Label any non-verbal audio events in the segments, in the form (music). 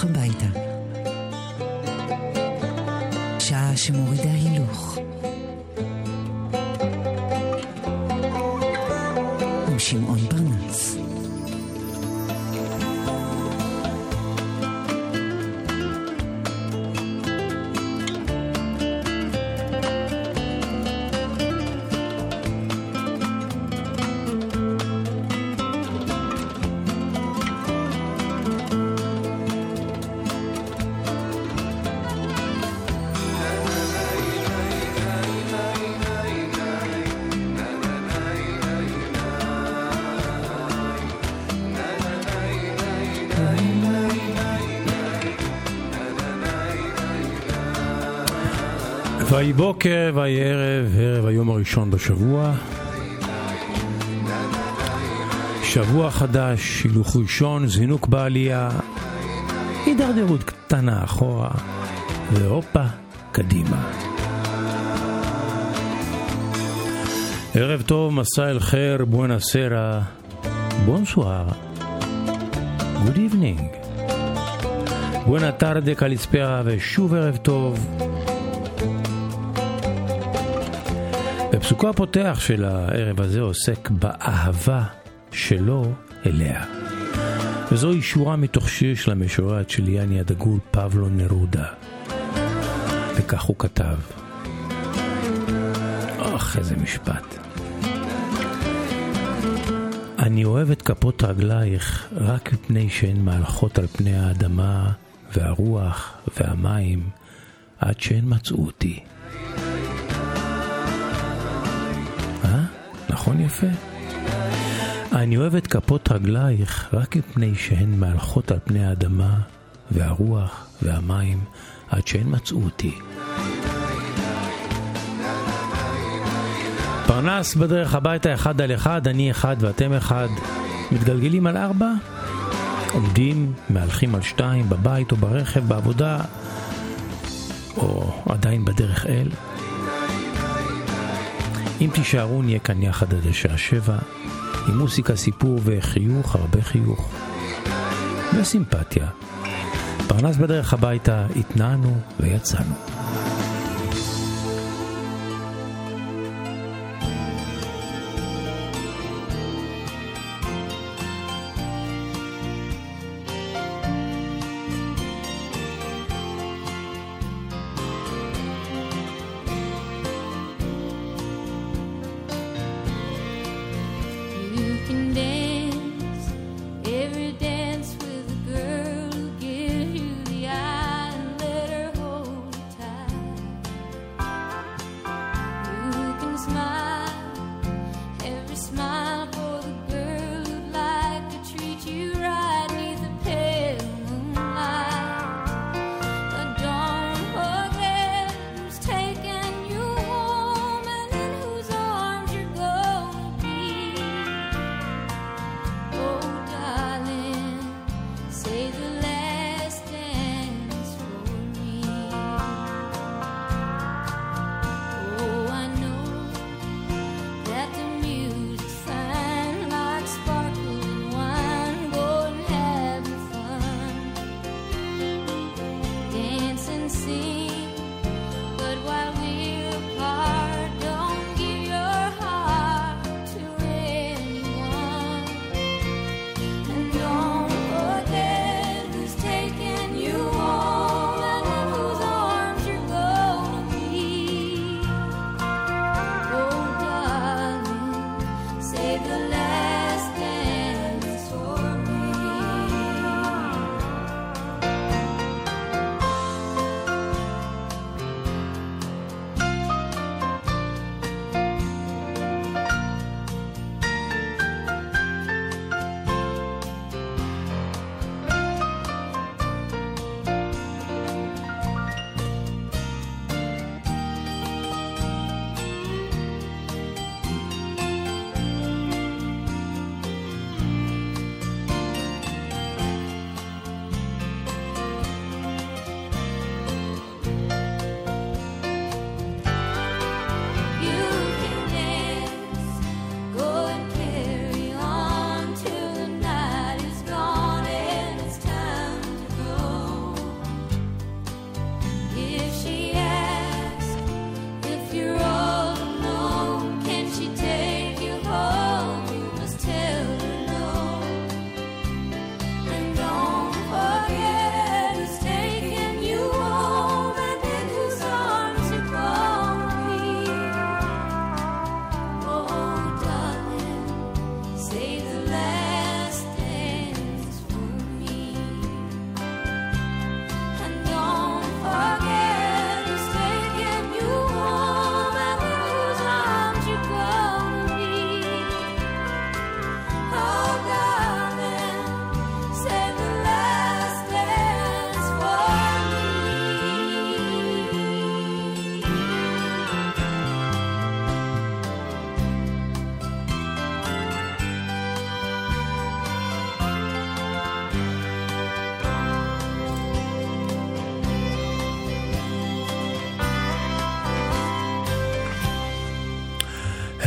בדרך הביתה. ויהי בוקר, ויהי ערב, ערב היום הראשון בשבוע. שבוע חדש, הילוך ראשון, זינוק בעלייה, הידרדרות קטנה אחורה, והופה, קדימה. ערב טוב, מסע אל חיר, בואנה סרה, בונסואר, גוד איבנינג. בואנה טרדה קליספרה, ושוב ערב טוב. ופסוקו הפותח של הערב הזה עוסק באהבה שלו אליה. וזוהי שורה מתוך שיר של המשורר הצ'יליאני הדגול פבלו נרודה. וכך הוא כתב: אוח, איזה משפט. אני אוהב את כפות רגלייך רק מפני שהן מהלכות על פני האדמה והרוח והמים עד שהן מצאו אותי. נכון יפה? אני אוהב את כפות רגלייך רק מפני שהן מהלכות על פני האדמה והרוח והמים עד שהן מצאו אותי. פרנס בדרך הביתה אחד על אחד, אני אחד ואתם אחד. מתגלגלים על ארבע? עומדים, מהלכים על שתיים, בבית או ברכב, בעבודה, או עדיין בדרך אל. אם תישארו נהיה כאן יחד עד השעה שבע, עם מוסיקה, סיפור וחיוך, הרבה חיוך. וסימפתיה. פרנס בדרך הביתה, התנענו ויצאנו.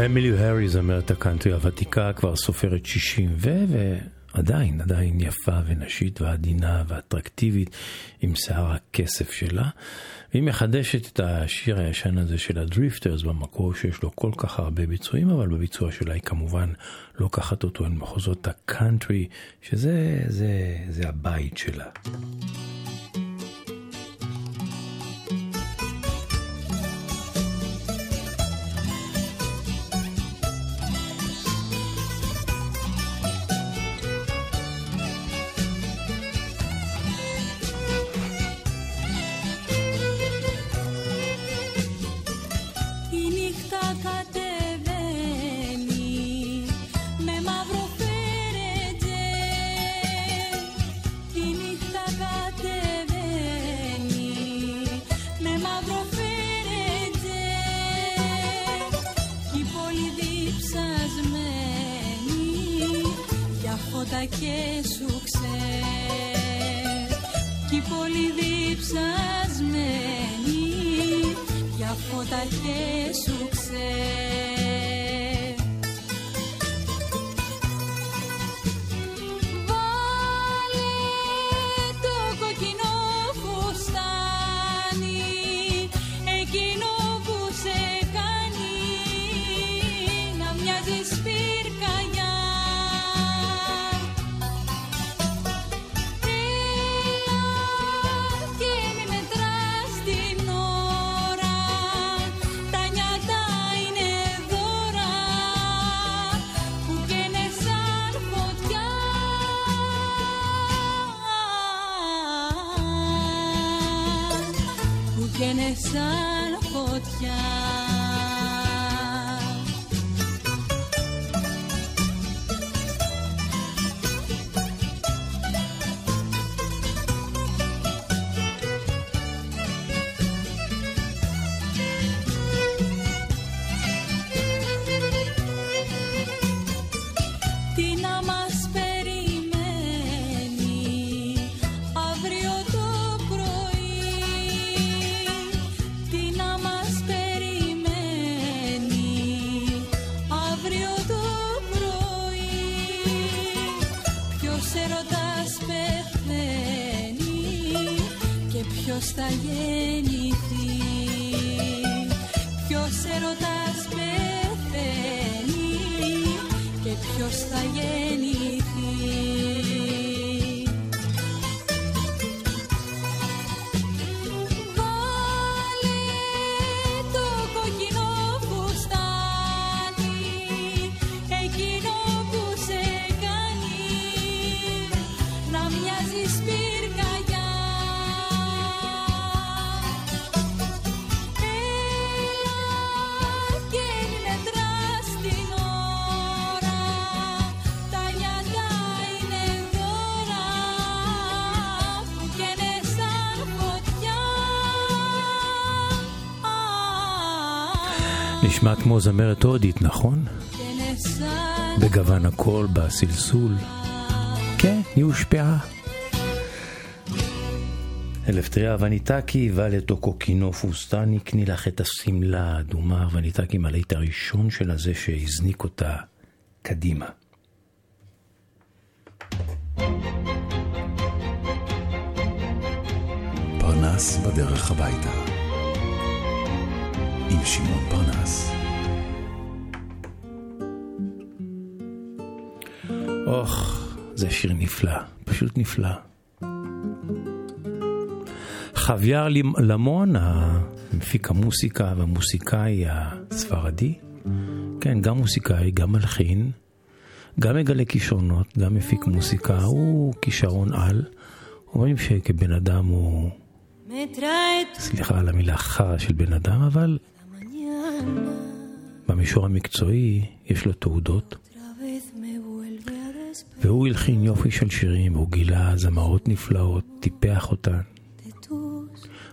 אמילו האריס זמרת הקאנטרי הוותיקה, כבר סופרת 60 ו... ועדיין, עדיין יפה ונשית ועדינה ואטרקטיבית עם שיער הכסף שלה. והיא מחדשת את השיר הישן הזה של הדריפטרס במקור שיש לו כל כך הרבה ביצועים, אבל בביצוע שלה היא כמובן לוקחת אותו אל מחוזות הקאנטרי, שזה זה, זה הבית שלה. και σου ξέρ. Κι πολύ διψασμένη για φώτα και σου ξέρ. נשמע כמו זמרת הודית, נכון? בגוון הקול, בסלסול. כן, היא הושפעה. אלפטריה וניטקי ולטו קוקינו פוסטני, קני לך את השמלה האדומה, וניטקי מלאית הראשון שלה זה שהזניק אותה קדימה. פרנס בדרך הביתה. עם שמעון פרנס. אוח, זה שיר נפלא, פשוט נפלא. חוויאר למון, מפיק המוסיקה והמוסיקאי הספרדי, כן, גם מוסיקאי, גם מלחין, גם מגלה כישרונות, גם מפיק מוסיקה, הוא כישרון על. אומרים שכבן אדם הוא, סליחה על המילה חרא של בן אדם, אבל במישור המקצועי יש לו תעודות, והוא הלחין יופי של שירים, והוא גילה זמרות נפלאות, טיפח אותן.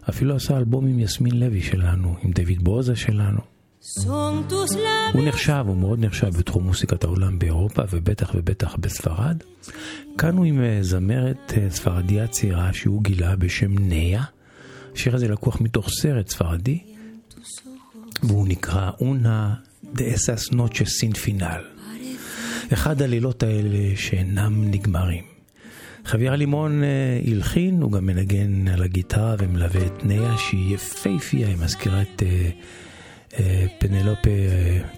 אפילו עשה אלבום עם יסמין לוי שלנו, עם דויד בוזה שלנו. הוא נחשב, הוא מאוד נחשב בתחום מוסיקת העולם באירופה ובטח ובטח בספרד. כאן הוא עם אה, זמרת אה, ספרדיה צעירה שהוא גילה בשם נאה. השיר הזה לקוח מתוך סרט ספרדי והוא נקרא אונה esas noches sin final. אחד הלילות האלה שאינם נגמרים. חוויה לימון אה, הלחין, הוא גם מנגן על הגיטרה ומלווה את ניה שהיא יפייפייה, היא מזכירה את אה, אה, פנלופה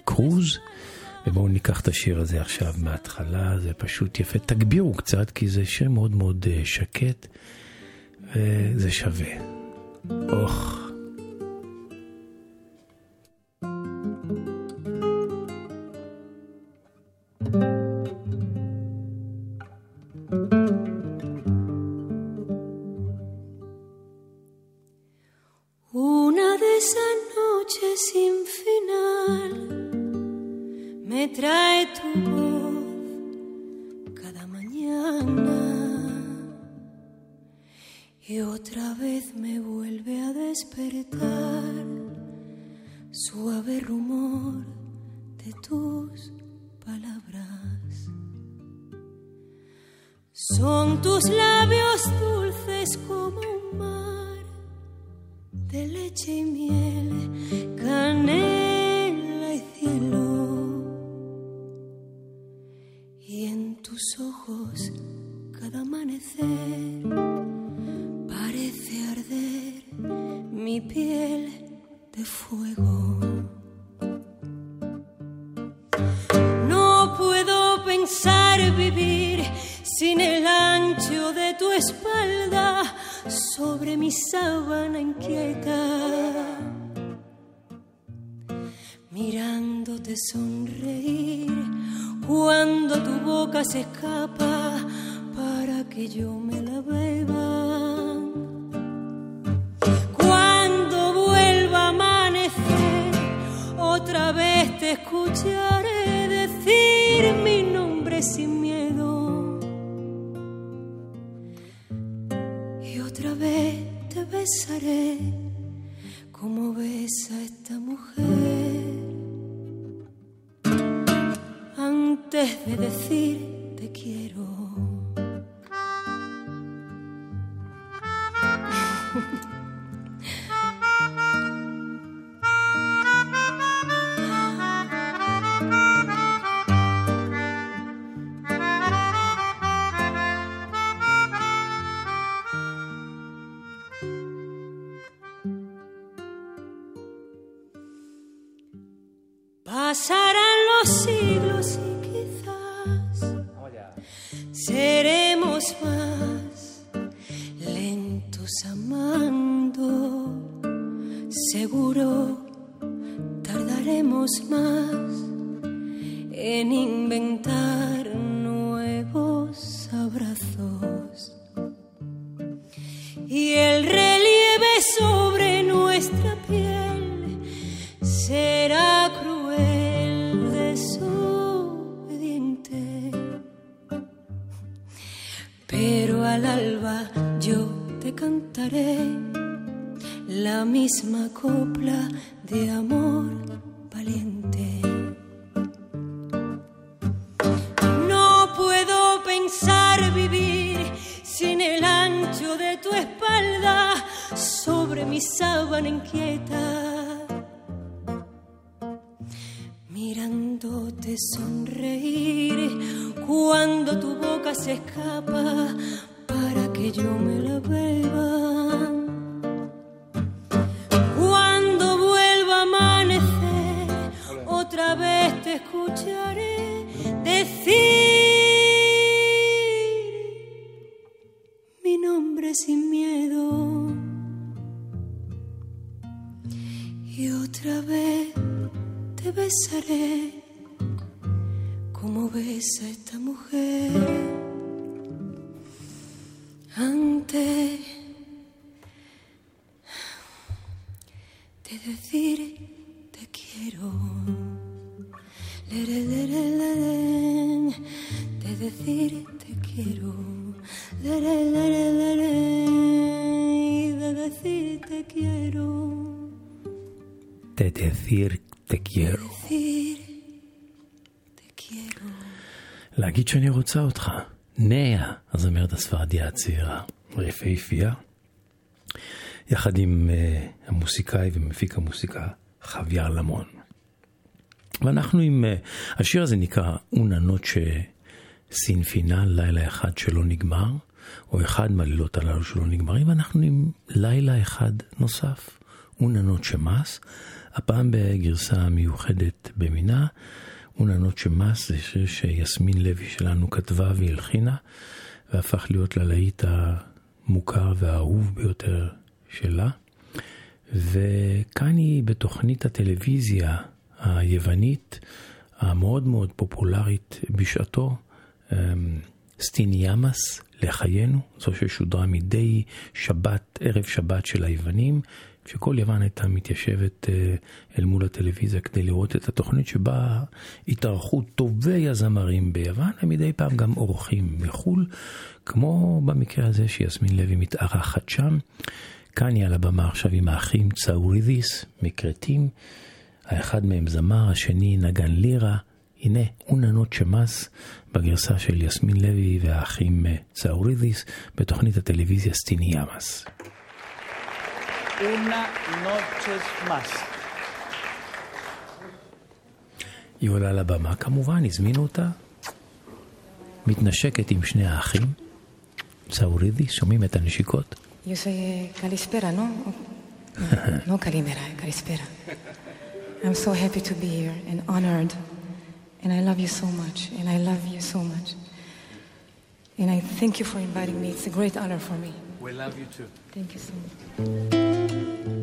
קרוז. ובואו ניקח את השיר הזה עכשיו מההתחלה, זה פשוט יפה. תגבירו קצת, כי זה שיר מאוד מאוד שקט, וזה שווה. אוח. Sin final me trae tu voz cada mañana y otra vez me vuelve a despertar suave rumor de tus palabras. Son tus labios dulces como un mar de leche y miel, canela y cielo. Y en tus ojos cada amanecer parece arder mi piel de fuego. No puedo pensar vivir sin el ancho de tu espalda sobre mi sábana inquieta. Mirándote sonreír cuando tu boca se escapa para que yo me la beba. Cuando vuelva a amanecer, otra vez te escucharé decir mi nombre sin miedo. Te besaré como besa esta mujer. Antes de decir Al alba yo te cantaré la misma copla de amor valiente. No puedo pensar vivir sin el ancho de tu espalda sobre mi sábana inquieta. Mirándote sonreír cuando tu boca se escapa yo me la beba. רוצה אותך. נאה, הזמרת הספרדיה הצעירה, רפהפייה, יחד עם uh, המוסיקאי ומפיק המוסיקה חוויאר למון. ואנחנו עם, אה, השיר הזה נקרא אונה נוטשה סינפינל, לילה אחד שלא נגמר, או אחד מהלילות הללו שלא נגמרים, ואנחנו עם לילה אחד נוסף, אונה נוטשה מס, הפעם בגרסה מיוחדת במינה. Una noche más זה שיר שיסמין לוי שלנו כתבה והלחינה, והפך להיות ללהיט המוכר והאהוב ביותר שלה. וכאן היא בתוכנית הטלוויזיה היוונית המאוד מאוד פופולרית בשעתו, אמ, Στην υγειά μας לחיינו, זו ששודרה מדי שבת, ערב שבת של היוונים, כשכל יוון הייתה מתיישבת אה, אל מול הטלוויזיה כדי לראות את התוכנית שבה התארחו טובי הזמרים ביוון, ומדי פעם גם אורחים מחו"ל, כמו במקרה הזה שיסמין לוי מתארחת שם. כאן היא על הבמה עכשיו עם האחים צאורידיס מקרטים. האחד מהם זמר, השני נגן לירה. הנה, אוננות שמאס בגרסה של יסמין לוי והאחים אה, צאורידיס בתוכנית הטלוויזיה סטיניאמאס. היא עולה לבמה כמובן, הזמינו אותה, מתנשקת עם שני האחים, צאורידיס, שומעים את הנשיקות? Yo soy Calispera, ¿no? No, no Calimera, Calispera. I'm so happy to be here and honored. And I love you so much. And I love you so much. And I thank you for inviting me. It's a great honor for me. We love you too. Thank you so much.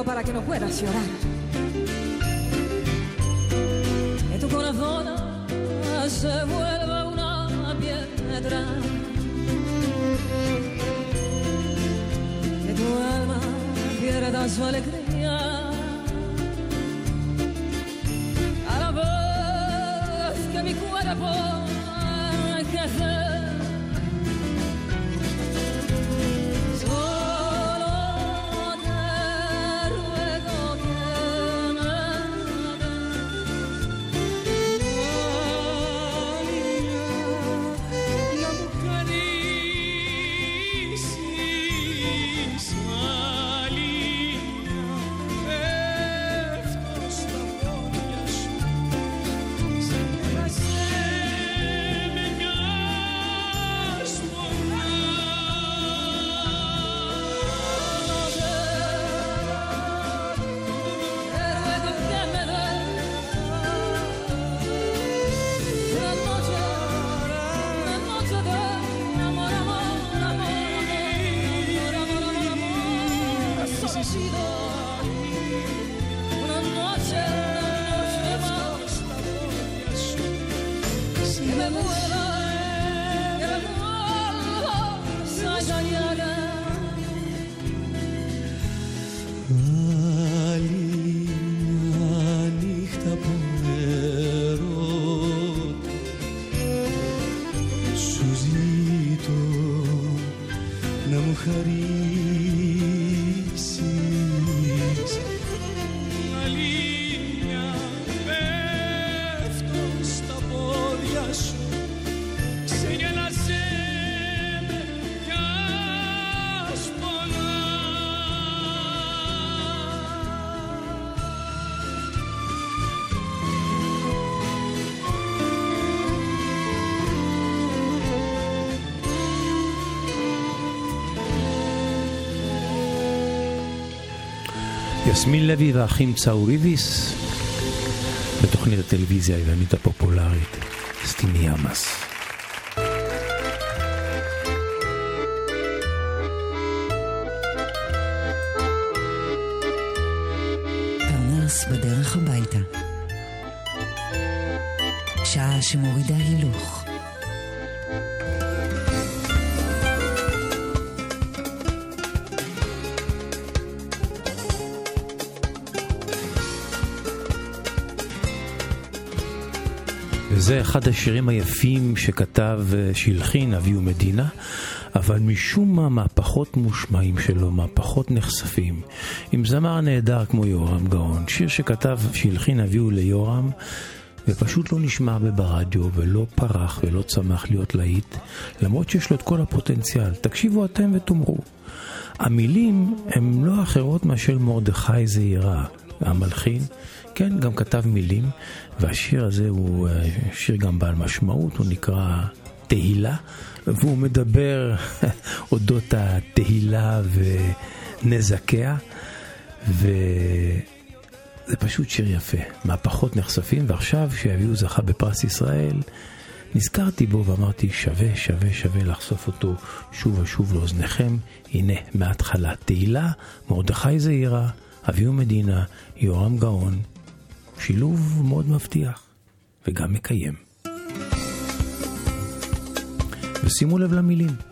Para que no puedas llorar. יסמין לוי והאחים צחורידיס בתוכנית הטלוויזיה היוונית הפופולרית סטימיאמאס. פרנס אחד השירים היפים שכתב, אה, שהלחין אבי ומדינה, אבל משום מה מהפחות מושמעים שלו, מהפחות נחשפים. עם זמר נהדר כמו יורם גאון, שיר שכתב, שהלחין אביהו ליורם, ופשוט לא נשמע ברדיו, ולא פרח ולא צמח להיות להיט, למרות שיש לו את כל הפוטנציאל. תקשיבו אתם ותאמרו. המילים הן לא אחרות מאשר מרדכי זעירה, המלחין. כן, גם כתב מילים, והשיר הזה הוא אה, שיר גם בעל משמעות, הוא נקרא תהילה, והוא מדבר (laughs) אודות התהילה ונזקיה, וזה פשוט שיר יפה, מהפחות נחשפים, ועכשיו שאביהו זכה בפרס ישראל, נזכרתי בו ואמרתי שווה, שווה, שווה לחשוף אותו שוב ושוב לאוזניכם. הנה, מההתחלה תהילה, מרדכי זעירה, אביהו מדינה, יורם גאון, שילוב מאוד מבטיח וגם מקיים. ושימו לב למילים.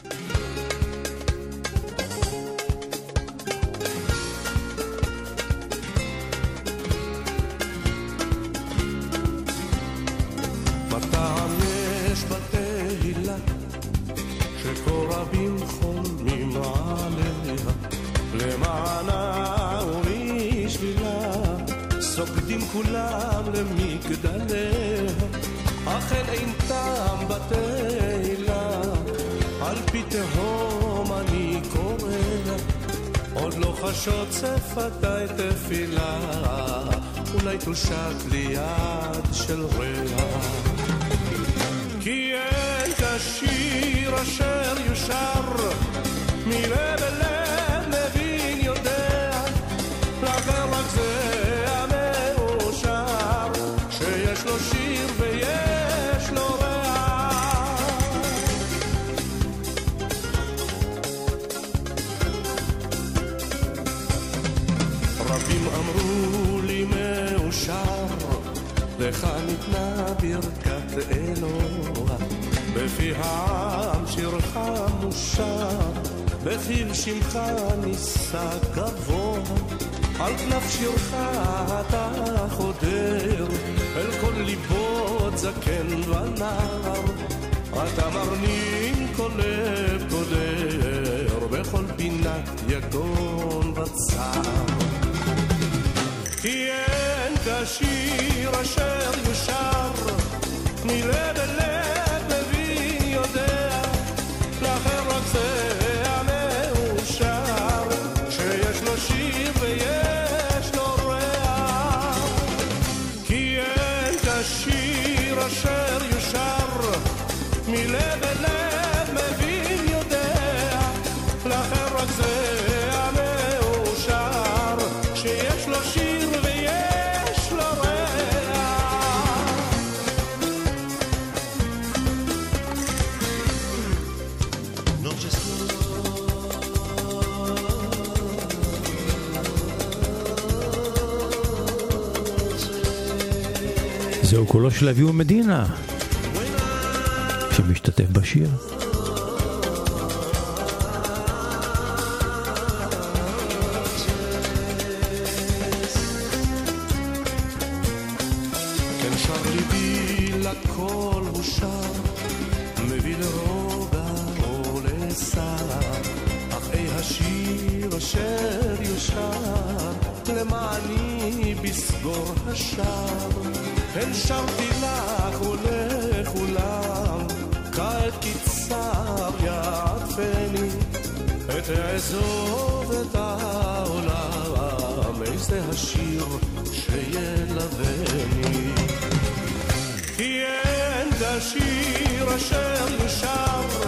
אך אין טעם בתהילה. על פי תהום אני קורא עוד לא חשות שפתי תפילה. אולי תושט לי יד של ריח כי אין כשיר אשר יושר מלב אל לב לך ניתנה ברכת אלוה, בפי העם שירך מושר, בפיו שמך נישא גבוה, על כנף שירך אתה חודר, אל כל ליבות זקן ונער, אתה מרנין כל לב קודר, בכל פינת יגון וצער. כי אין כשיר אשר יושר מלב אל של אביהו מדינה, שמשתתף בשיר. כן אשר יושר, למעני בסגור השער. שרתי לך ולכולם, כעת קצר יעטפני, עת אעזוב את העולם, איזה השיר שילווני. כי אין כשיר אשר יושר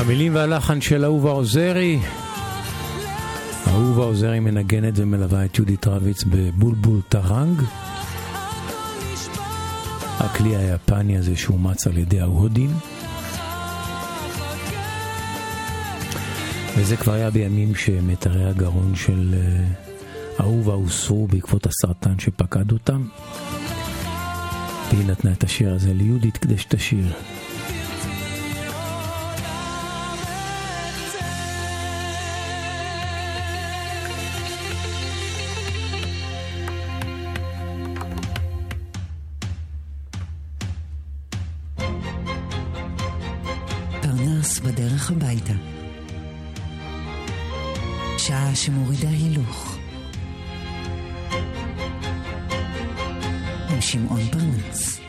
המילים והלחן של אהובה עוזרי. אהובה עוזרי מנגנת ומלווה את יהודית רביץ בבולבול טראנג. הכלי היפני הזה שאומץ על ידי ההודים. וזה כבר היה בימים שמיתרי הגרון של אה, אהובה הוסרו בעקבות הסרטן שפקד אותם. והיא נתנה את השיר הזה ליהודית כדי שתשיר. שעה שמורידה הילוך. עם שמעון. פרנס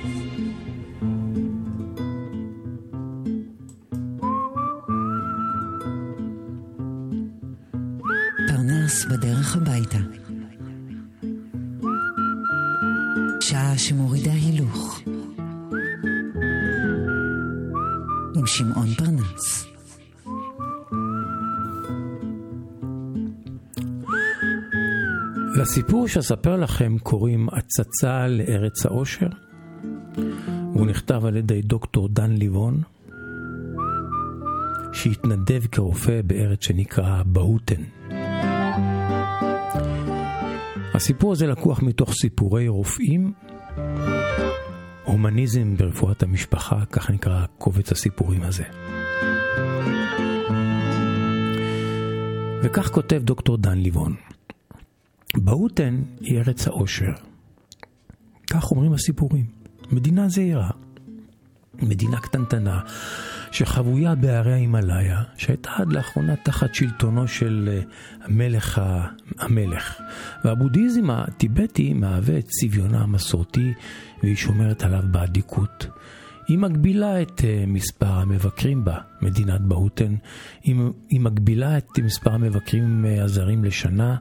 לסיפור שאספר לכם קוראים הצצה לארץ האושר. הוא נכתב על ידי דוקטור דן ליבון, שהתנדב כרופא בארץ שנקרא בהוטן. הסיפור הזה לקוח מתוך סיפורי רופאים, הומניזם ברפואת המשפחה, כך נקרא קובץ הסיפורים הזה. וכך כותב דוקטור דן ליבון: בהוטן היא ארץ האושר. כך אומרים הסיפורים. מדינה זעירה, מדינה קטנטנה, שחבויה בהרי ההימאליה, שהייתה עד לאחרונה תחת שלטונו של אה, המלך המלך. והבודהיזם הטיבטי מהווה את צביונה המסורתי, והיא שומרת עליו באדיקות. היא מגבילה את uh, מספר המבקרים בה, מדינת בהוטן, היא, היא מגבילה את מספר המבקרים uh, הזרים לשנה,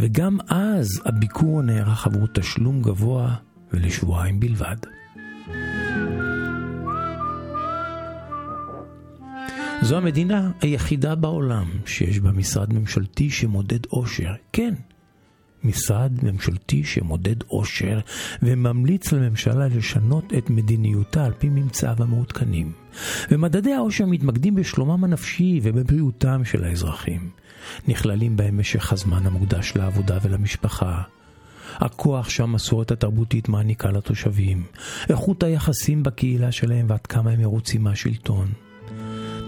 וגם אז הביקור נערך עבור תשלום גבוה ולשבועיים בלבד. זו המדינה היחידה בעולם שיש בה משרד ממשלתי שמודד עושר. כן, משרד ממשלתי שמודד עושר וממליץ לממשלה לשנות את מדיניותה על פי ממצאיו המעודכנים. ומדדי העושר מתמקדים בשלומם הנפשי ובבריאותם של האזרחים. נכללים בהם משך הזמן המוקדש לעבודה ולמשפחה. הכוח שהמסורת התרבותית מעניקה לתושבים, איכות היחסים בקהילה שלהם ועד כמה הם מרוצים מהשלטון.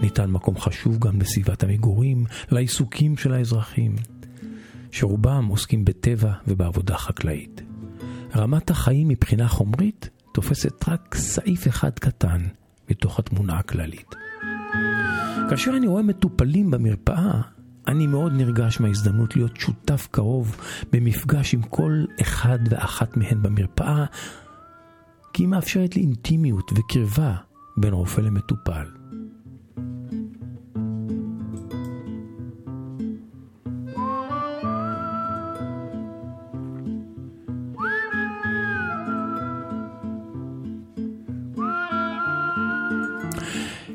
ניתן מקום חשוב גם לסביבת המגורים, לעיסוקים של האזרחים. שרובם עוסקים בטבע ובעבודה חקלאית. רמת החיים מבחינה חומרית תופסת רק סעיף אחד קטן מתוך התמונה הכללית. כאשר אני רואה מטופלים במרפאה, אני מאוד נרגש מההזדמנות להיות שותף קרוב במפגש עם כל אחד ואחת מהן במרפאה, כי היא מאפשרת לי אינטימיות וקרבה בין רופא למטופל.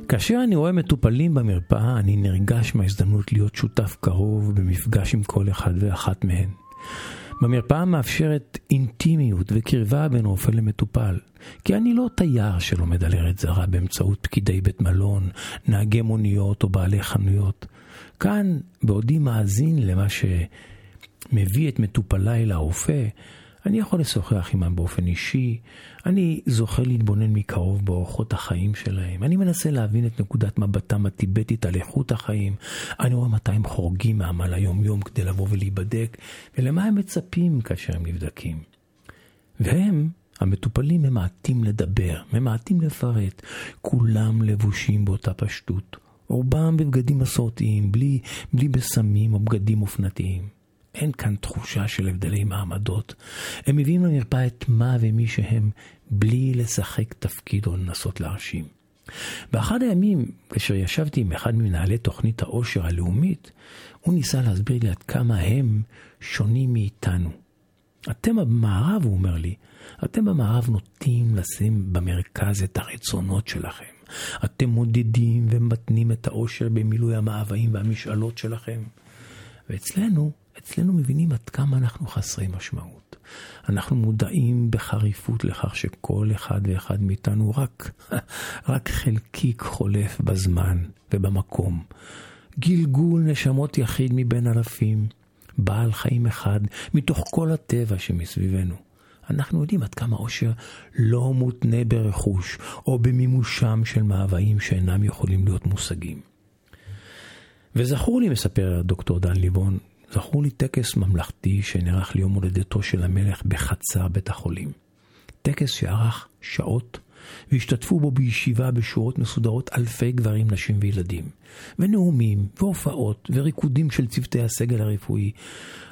כאשר אני רואה מטופלים במרפאה, אני נרגש מההזדמנות להיות שותף קרוב במפגש עם כל אחד ואחת מהן. במרפאה מאפשרת אינטימיות וקרבה בין רופא למטופל, כי אני לא תייר שלומד על ארץ זרה באמצעות פקידי בית מלון, נהגי מוניות או בעלי חנויות. כאן, בעודי מאזין למה שמביא את מטופליי לרופא, אני יכול לשוחח עמם באופן אישי, אני זוכה להתבונן מקרוב באורחות החיים שלהם, אני מנסה להבין את נקודת מבטם הטיבטית על איכות החיים, אני רואה מתי הם חורגים מעמל היום-יום כדי לבוא ולהיבדק, ולמה הם מצפים כאשר הם נבדקים. והם, המטופלים ממעטים לדבר, ממעטים לפרט, כולם לבושים באותה פשטות. רובם בבגדים מסורתיים, בלי, בלי בשמים או בגדים אופנתיים. אין כאן תחושה של הבדלי מעמדות. הם מביאים למרפאה את מה ומי שהם, בלי לשחק תפקיד או לנסות להרשים. באחד הימים, כאשר ישבתי עם אחד ממנהלי תוכנית העושר הלאומית, הוא ניסה להסביר לי עד כמה הם שונים מאיתנו. אתם במערב, הוא אומר לי, אתם במערב נוטים לשים במרכז את הרצונות שלכם. אתם מודדים ומתנים את האושר במילוי המאוויים והמשאלות שלכם. ואצלנו, אצלנו מבינים עד כמה אנחנו חסרי משמעות. אנחנו מודעים בחריפות לכך שכל אחד ואחד מאיתנו רק, (laughs) רק חלקיק חולף בזמן ובמקום. גלגול נשמות יחיד מבין אלפים, בעל חיים אחד מתוך כל הטבע שמסביבנו. אנחנו יודעים עד כמה עושר לא מותנה ברכוש או במימושם של מאוויים שאינם יכולים להיות מושגים. וזכור לי, מספר דוקטור דן ליבון, זכור לי טקס ממלכתי שנערך ליום הולדתו של המלך בחצר בית החולים. טקס שארך שעות והשתתפו בו בישיבה בשורות מסודרות אלפי גברים, נשים וילדים. ונאומים, והופעות, וריקודים של צוותי הסגל הרפואי.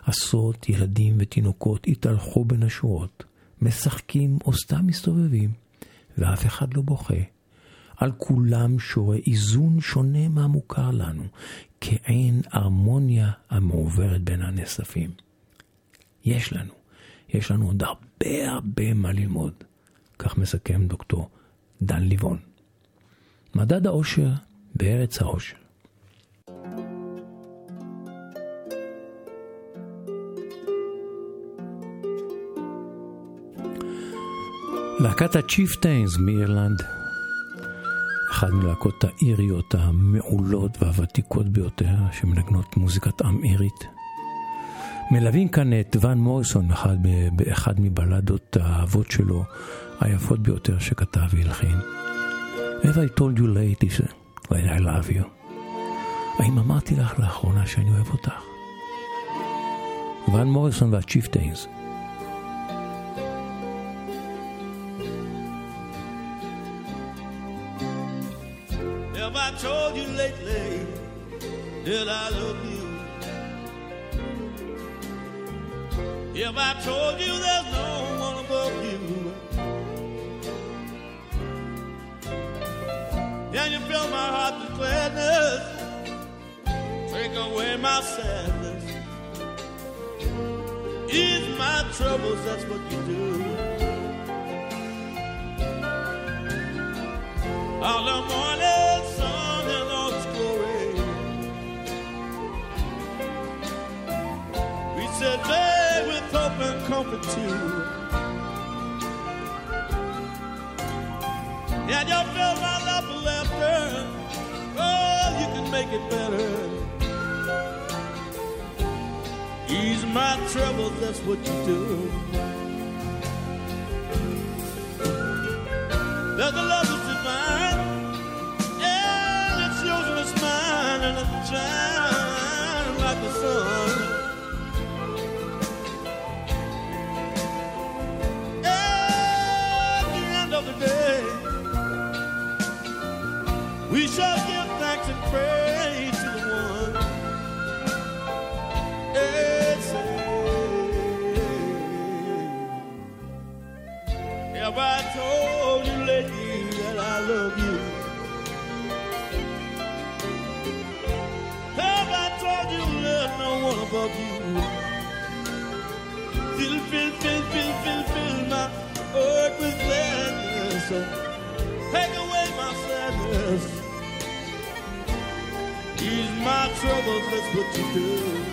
עשרות ילדים ותינוקות התהלכו בין השורות, משחקים או סתם מסתובבים, ואף אחד לא בוכה. על כולם שורה איזון שונה מהמוכר לנו, כעין הרמוניה המעוברת בין הנאספים. יש לנו, יש לנו עוד הרבה הרבה מה ללמוד. כך מסכם דוקטור דן ליבון. מדד האושר בארץ האושר. להקת הצ'יפטיינס מאירלנד, אחת מלהקות האיריות המעולות והוותיקות ביותר שמנגנות מוזיקת עם אירית. מלווים כאן את ון מוריסון אחד, באחד מבלדות האהבות שלו, היפות ביותר שכתב והלחין. Have I told you lately that I love you? האם אמרתי לך לאחרונה שאני אוהב אותך? ון מוריסון והצ'יפטיינס. Told you there's no one above you? Can you fill my heart with gladness? Take away my sadness. Ease my troubles, that's what you do. Comfort too. And you fill my love with laughter. Oh, you can make it better. Ease my troubles, that's what you do. There's a love that's divine, and it's yours and it's mine, and it shines like the sun. We shall give thanks and praise trouble, that's what you do.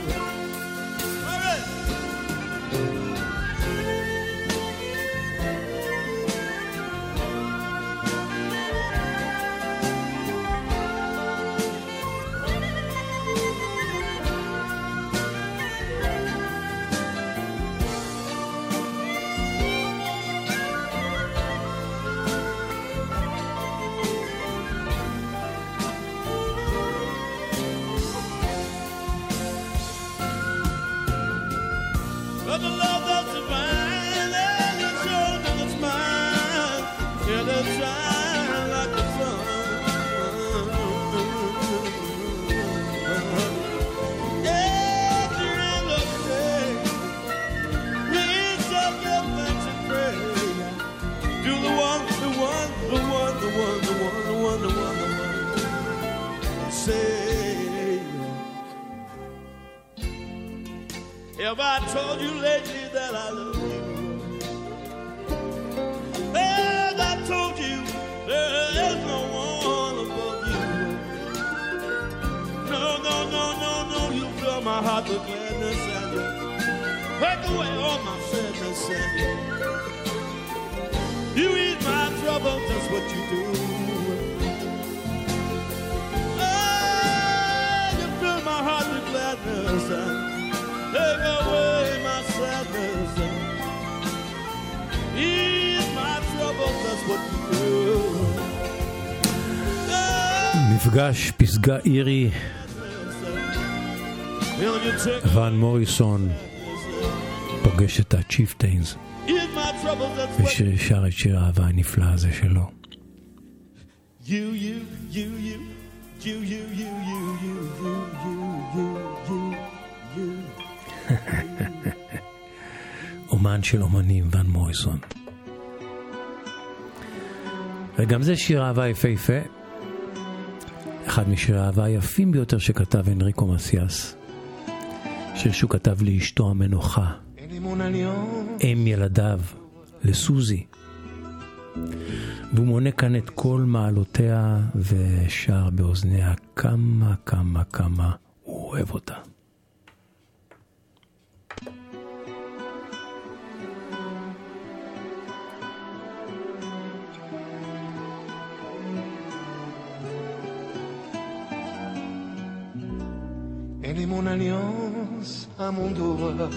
fill my heart with gladness and you take away all my sadness and you, you ease my trouble, that's what you do. Oh, you fill my heart with gladness and take away my sadness and ease my trouble, that's what you do. מפגש פסגה אירי, Will you take ון מוריסון פוגש את הצ'יפטיינס ease my troubles, that's what ושיר שר את שיר האהבה הנפלא הזה שלו. You, you, you, you, you, you, you, you, you, you, you, you, you, you. אומן של אומנים, ון מוריסון. וגם זה שיר אהבה יפהפה. אחד משירי האהבה היפים ביותר שכתב הנריקו מסיאס. שיר שהוא כתב לאשתו המנוחה, אם ילדיו, לסוזי. והוא מונה כאן את כל מעלותיה ושר באוזניה כמה כמה כמה הוא אוהב אותה. Elle est mon alliance à mon doigt,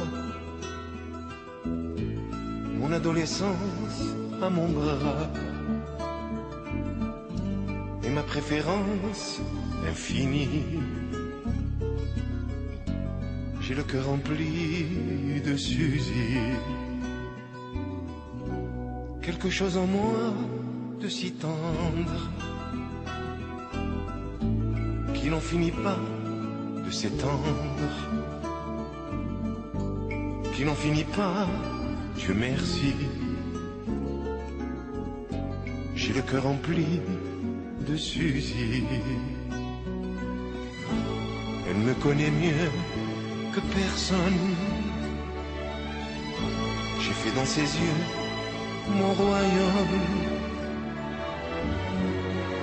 mon adolescence à mon bras, et ma préférence infinie. J'ai le cœur rempli de Suzy, quelque chose en moi de si tendre qui n'en finit pas de s'étendre, qui n'en finit pas, Dieu merci. J'ai le cœur rempli de Suzy. Elle me connaît mieux que personne. J'ai fait dans ses yeux mon royaume.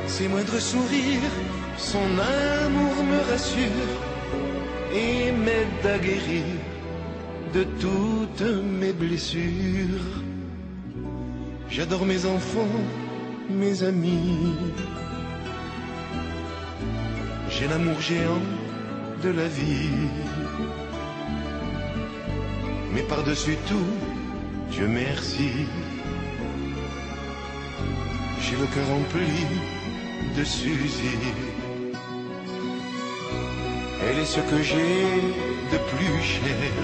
Ses moindres sourires, son amour me rassure m'aide à guérir de toutes mes blessures. J'adore mes enfants, mes amis. J'ai l'amour géant de la vie. Mais par-dessus tout, Dieu merci. J'ai le cœur rempli de Suzy. Elle est ce que j'ai de plus cher.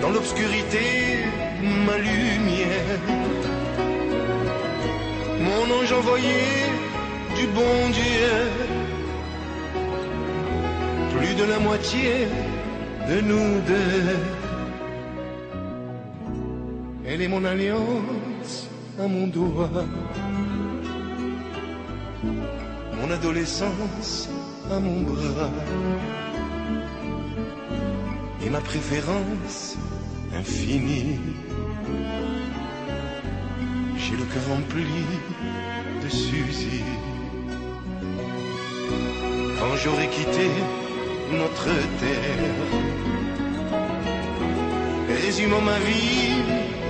Dans l'obscurité, ma lumière. Mon ange envoyé du bon Dieu. Plus de la moitié de nous deux. Elle est mon alliance à mon doigt. Mon adolescence à mon bras. Et ma préférence infinie. J'ai le cœur rempli de Suzy. Quand j'aurai quitté notre terre, résumant ma vie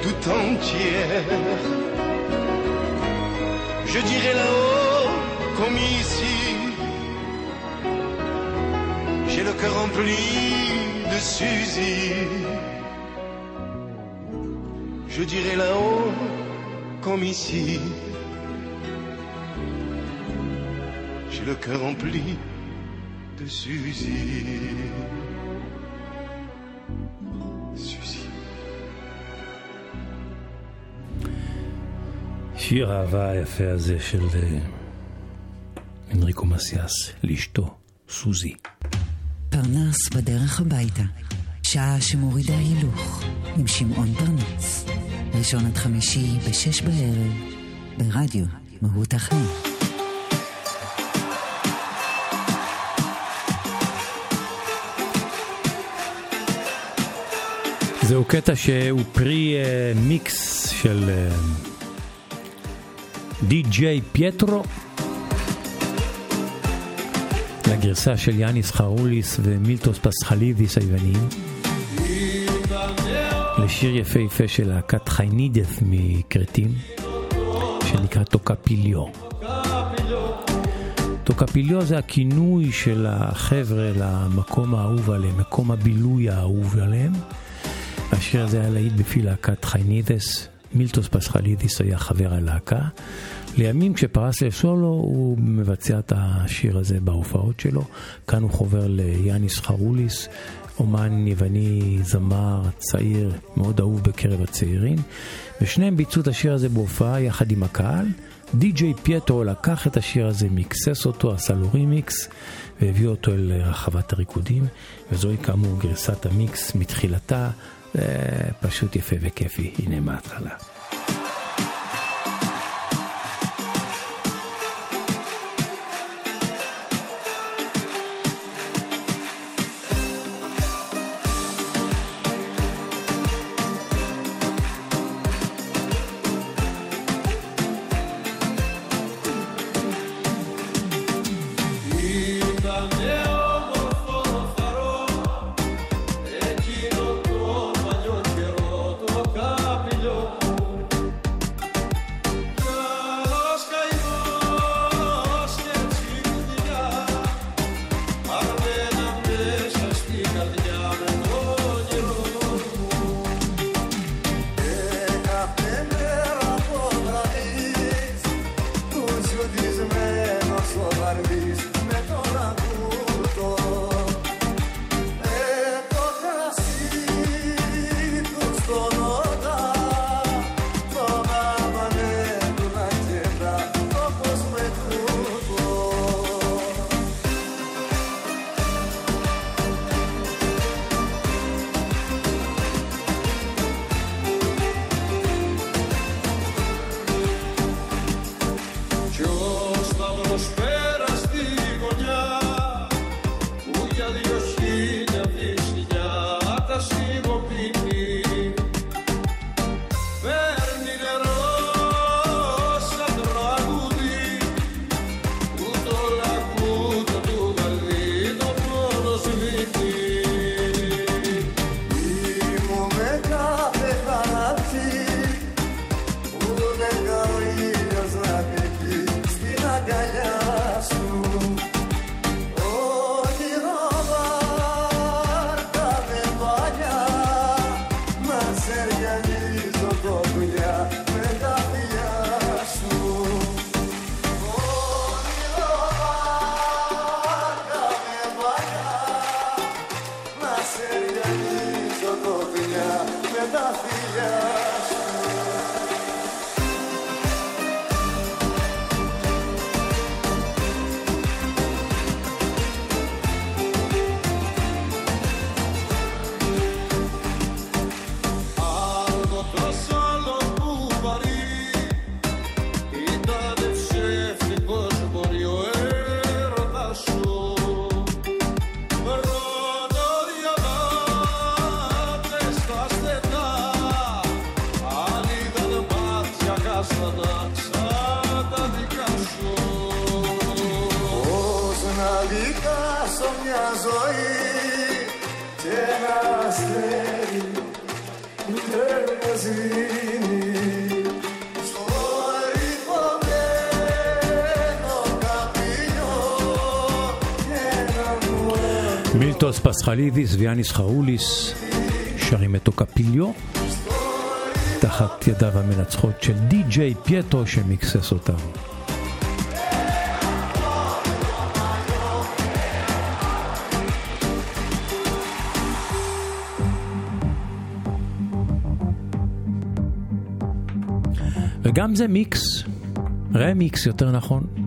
tout entière, je dirai là-haut comme ici, j'ai le cœur rempli de Suzy. Je dirai là-haut comme ici, j'ai le cœur rempli de Suzy. Suzy. שיר האהבה היפה הזה של אה, אנריקו מסיאס לאשתו, סוזי. פרנס בדרך הביתה. שעה שמורידה הילוך עם שמעון פרנס. ראשון עד חמישי בשש בערב ברדיו מהות החיים. זהו קטע שהוא פרי אה, מיקס של אה, די.ג'יי פייטרו לגרסה של יאניס חרוליס ומילטוס פסחלידיס היווניים. לשיר יפהפה של להקת חיינידף מקרטים, שנקרא טוקפיליו. טוקפיליו זה הכינוי של החבר'ה למקום האהוב עליהם, מקום הבילוי האהוב עליהם. השיר הזה היה להיט בפי להקת חיינידס, מילטוס פסחלידיס היה חבר הלהקה. לימים כשפרס לסולו הוא מבצע את השיר הזה בהופעות שלו. כאן הוא חובר ליאניס חרוליס, אומן יווני, זמר, צעיר, מאוד אהוב בקרב הצעירים. ושניהם ביצעו את השיר הזה בהופעה יחד עם הקהל. די.ג'יי פייטרו לקח את השיר הזה, מיקסס אותו, עשה לו רימיקס, והביא אותו אל רחבת הריקודים, וזוהי כאמור גרסת המיקס מתחילתה, פשוט יפה וכיפי, הנה מההתחלה. פסחלידיס ויאניס חרוליס שרים את אוקפיליו תחת ידיו המנצחות של די.ג'יי פייטרו שמיקסס אותם. וגם זה מיקס, רמיקס יותר נכון,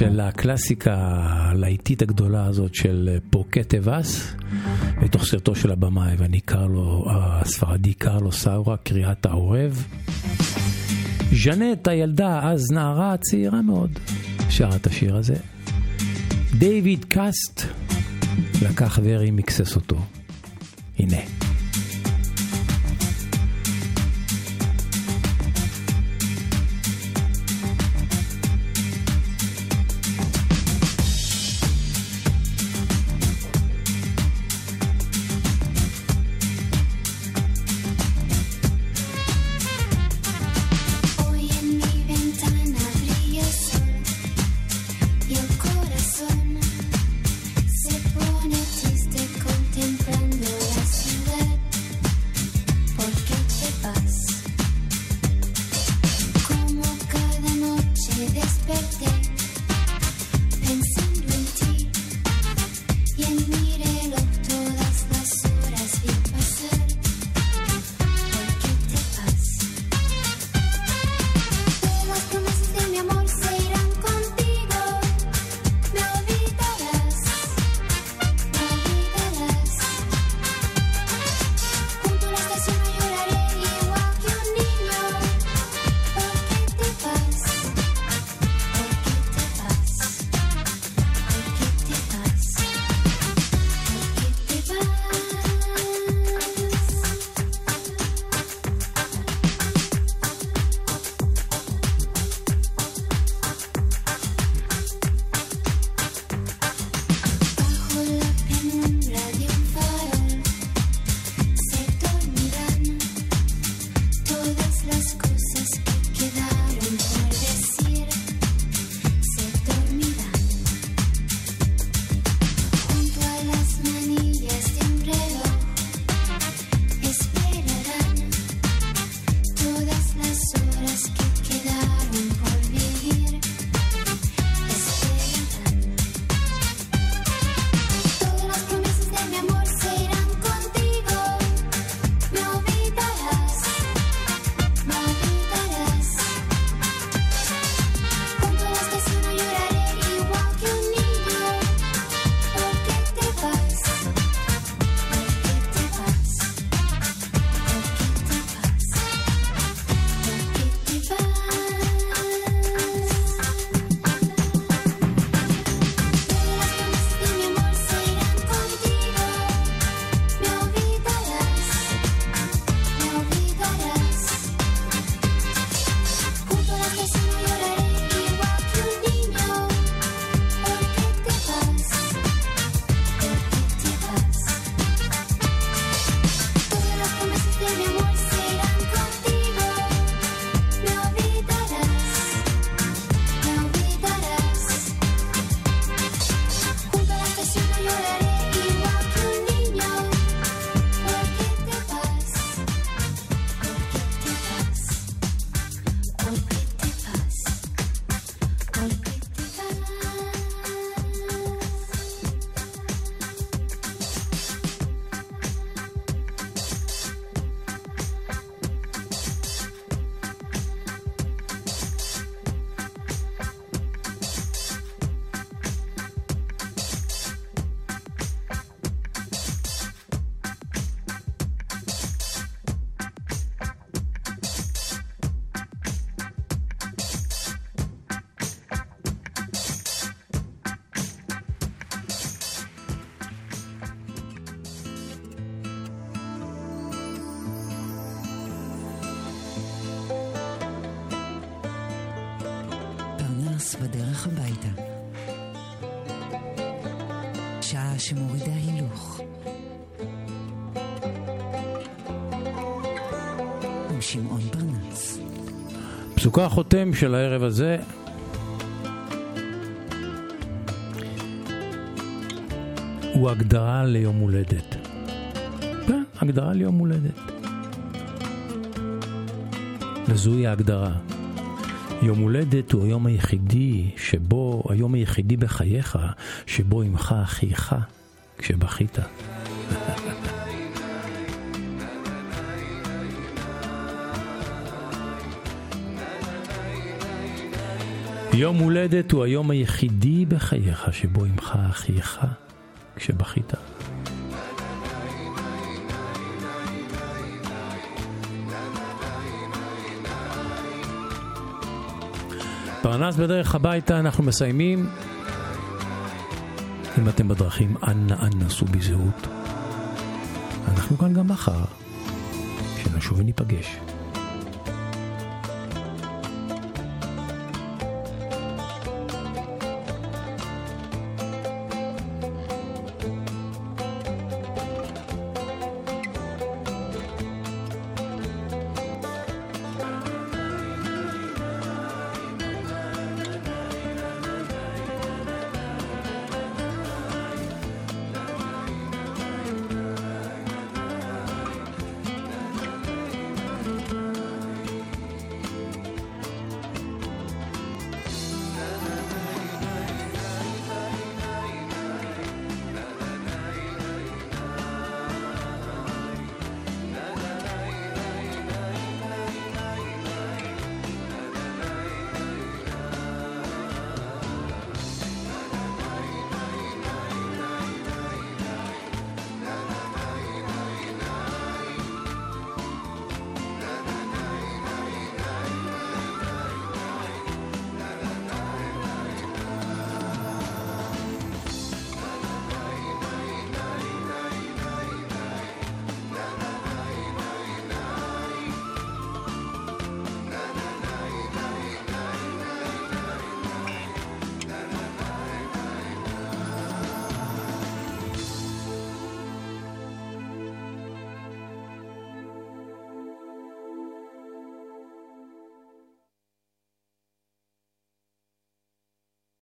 של הקלאסיקה הלהיטית הגדולה הזאת של Porque te vas, מתוך סרטו של הבמאי ואני קרלו, הספרדי קרלו סאורה, קריאת העורב. ז'נט הילדה, אז נערה צעירה מאוד, שרה את השיר הזה. דיוויד קאסט לקח ורימיקסס אותו. הנה. בדרך הביתה. שעה שמורידה הילוך. עם שמעון פרנס. פסוקו החותם של הערב הזה הוא הגדרה ליום הולדת. כן, הגדרה ליום הולדת. וזוהי ההגדרה. יום הולדת הוא היום היחידי שבו, היום היחידי בחייך, שבו עמך אחיך כשבכית. יום הולדת הוא היום היחידי בחייך שבו עמך אחיך כשבכית. פרנס בדרך הביתה אנחנו מסיימים. אם אתם בדרכים, אנא אנא סעו בזהות. אנחנו כאן גם מחר, שנשוב וניפגש.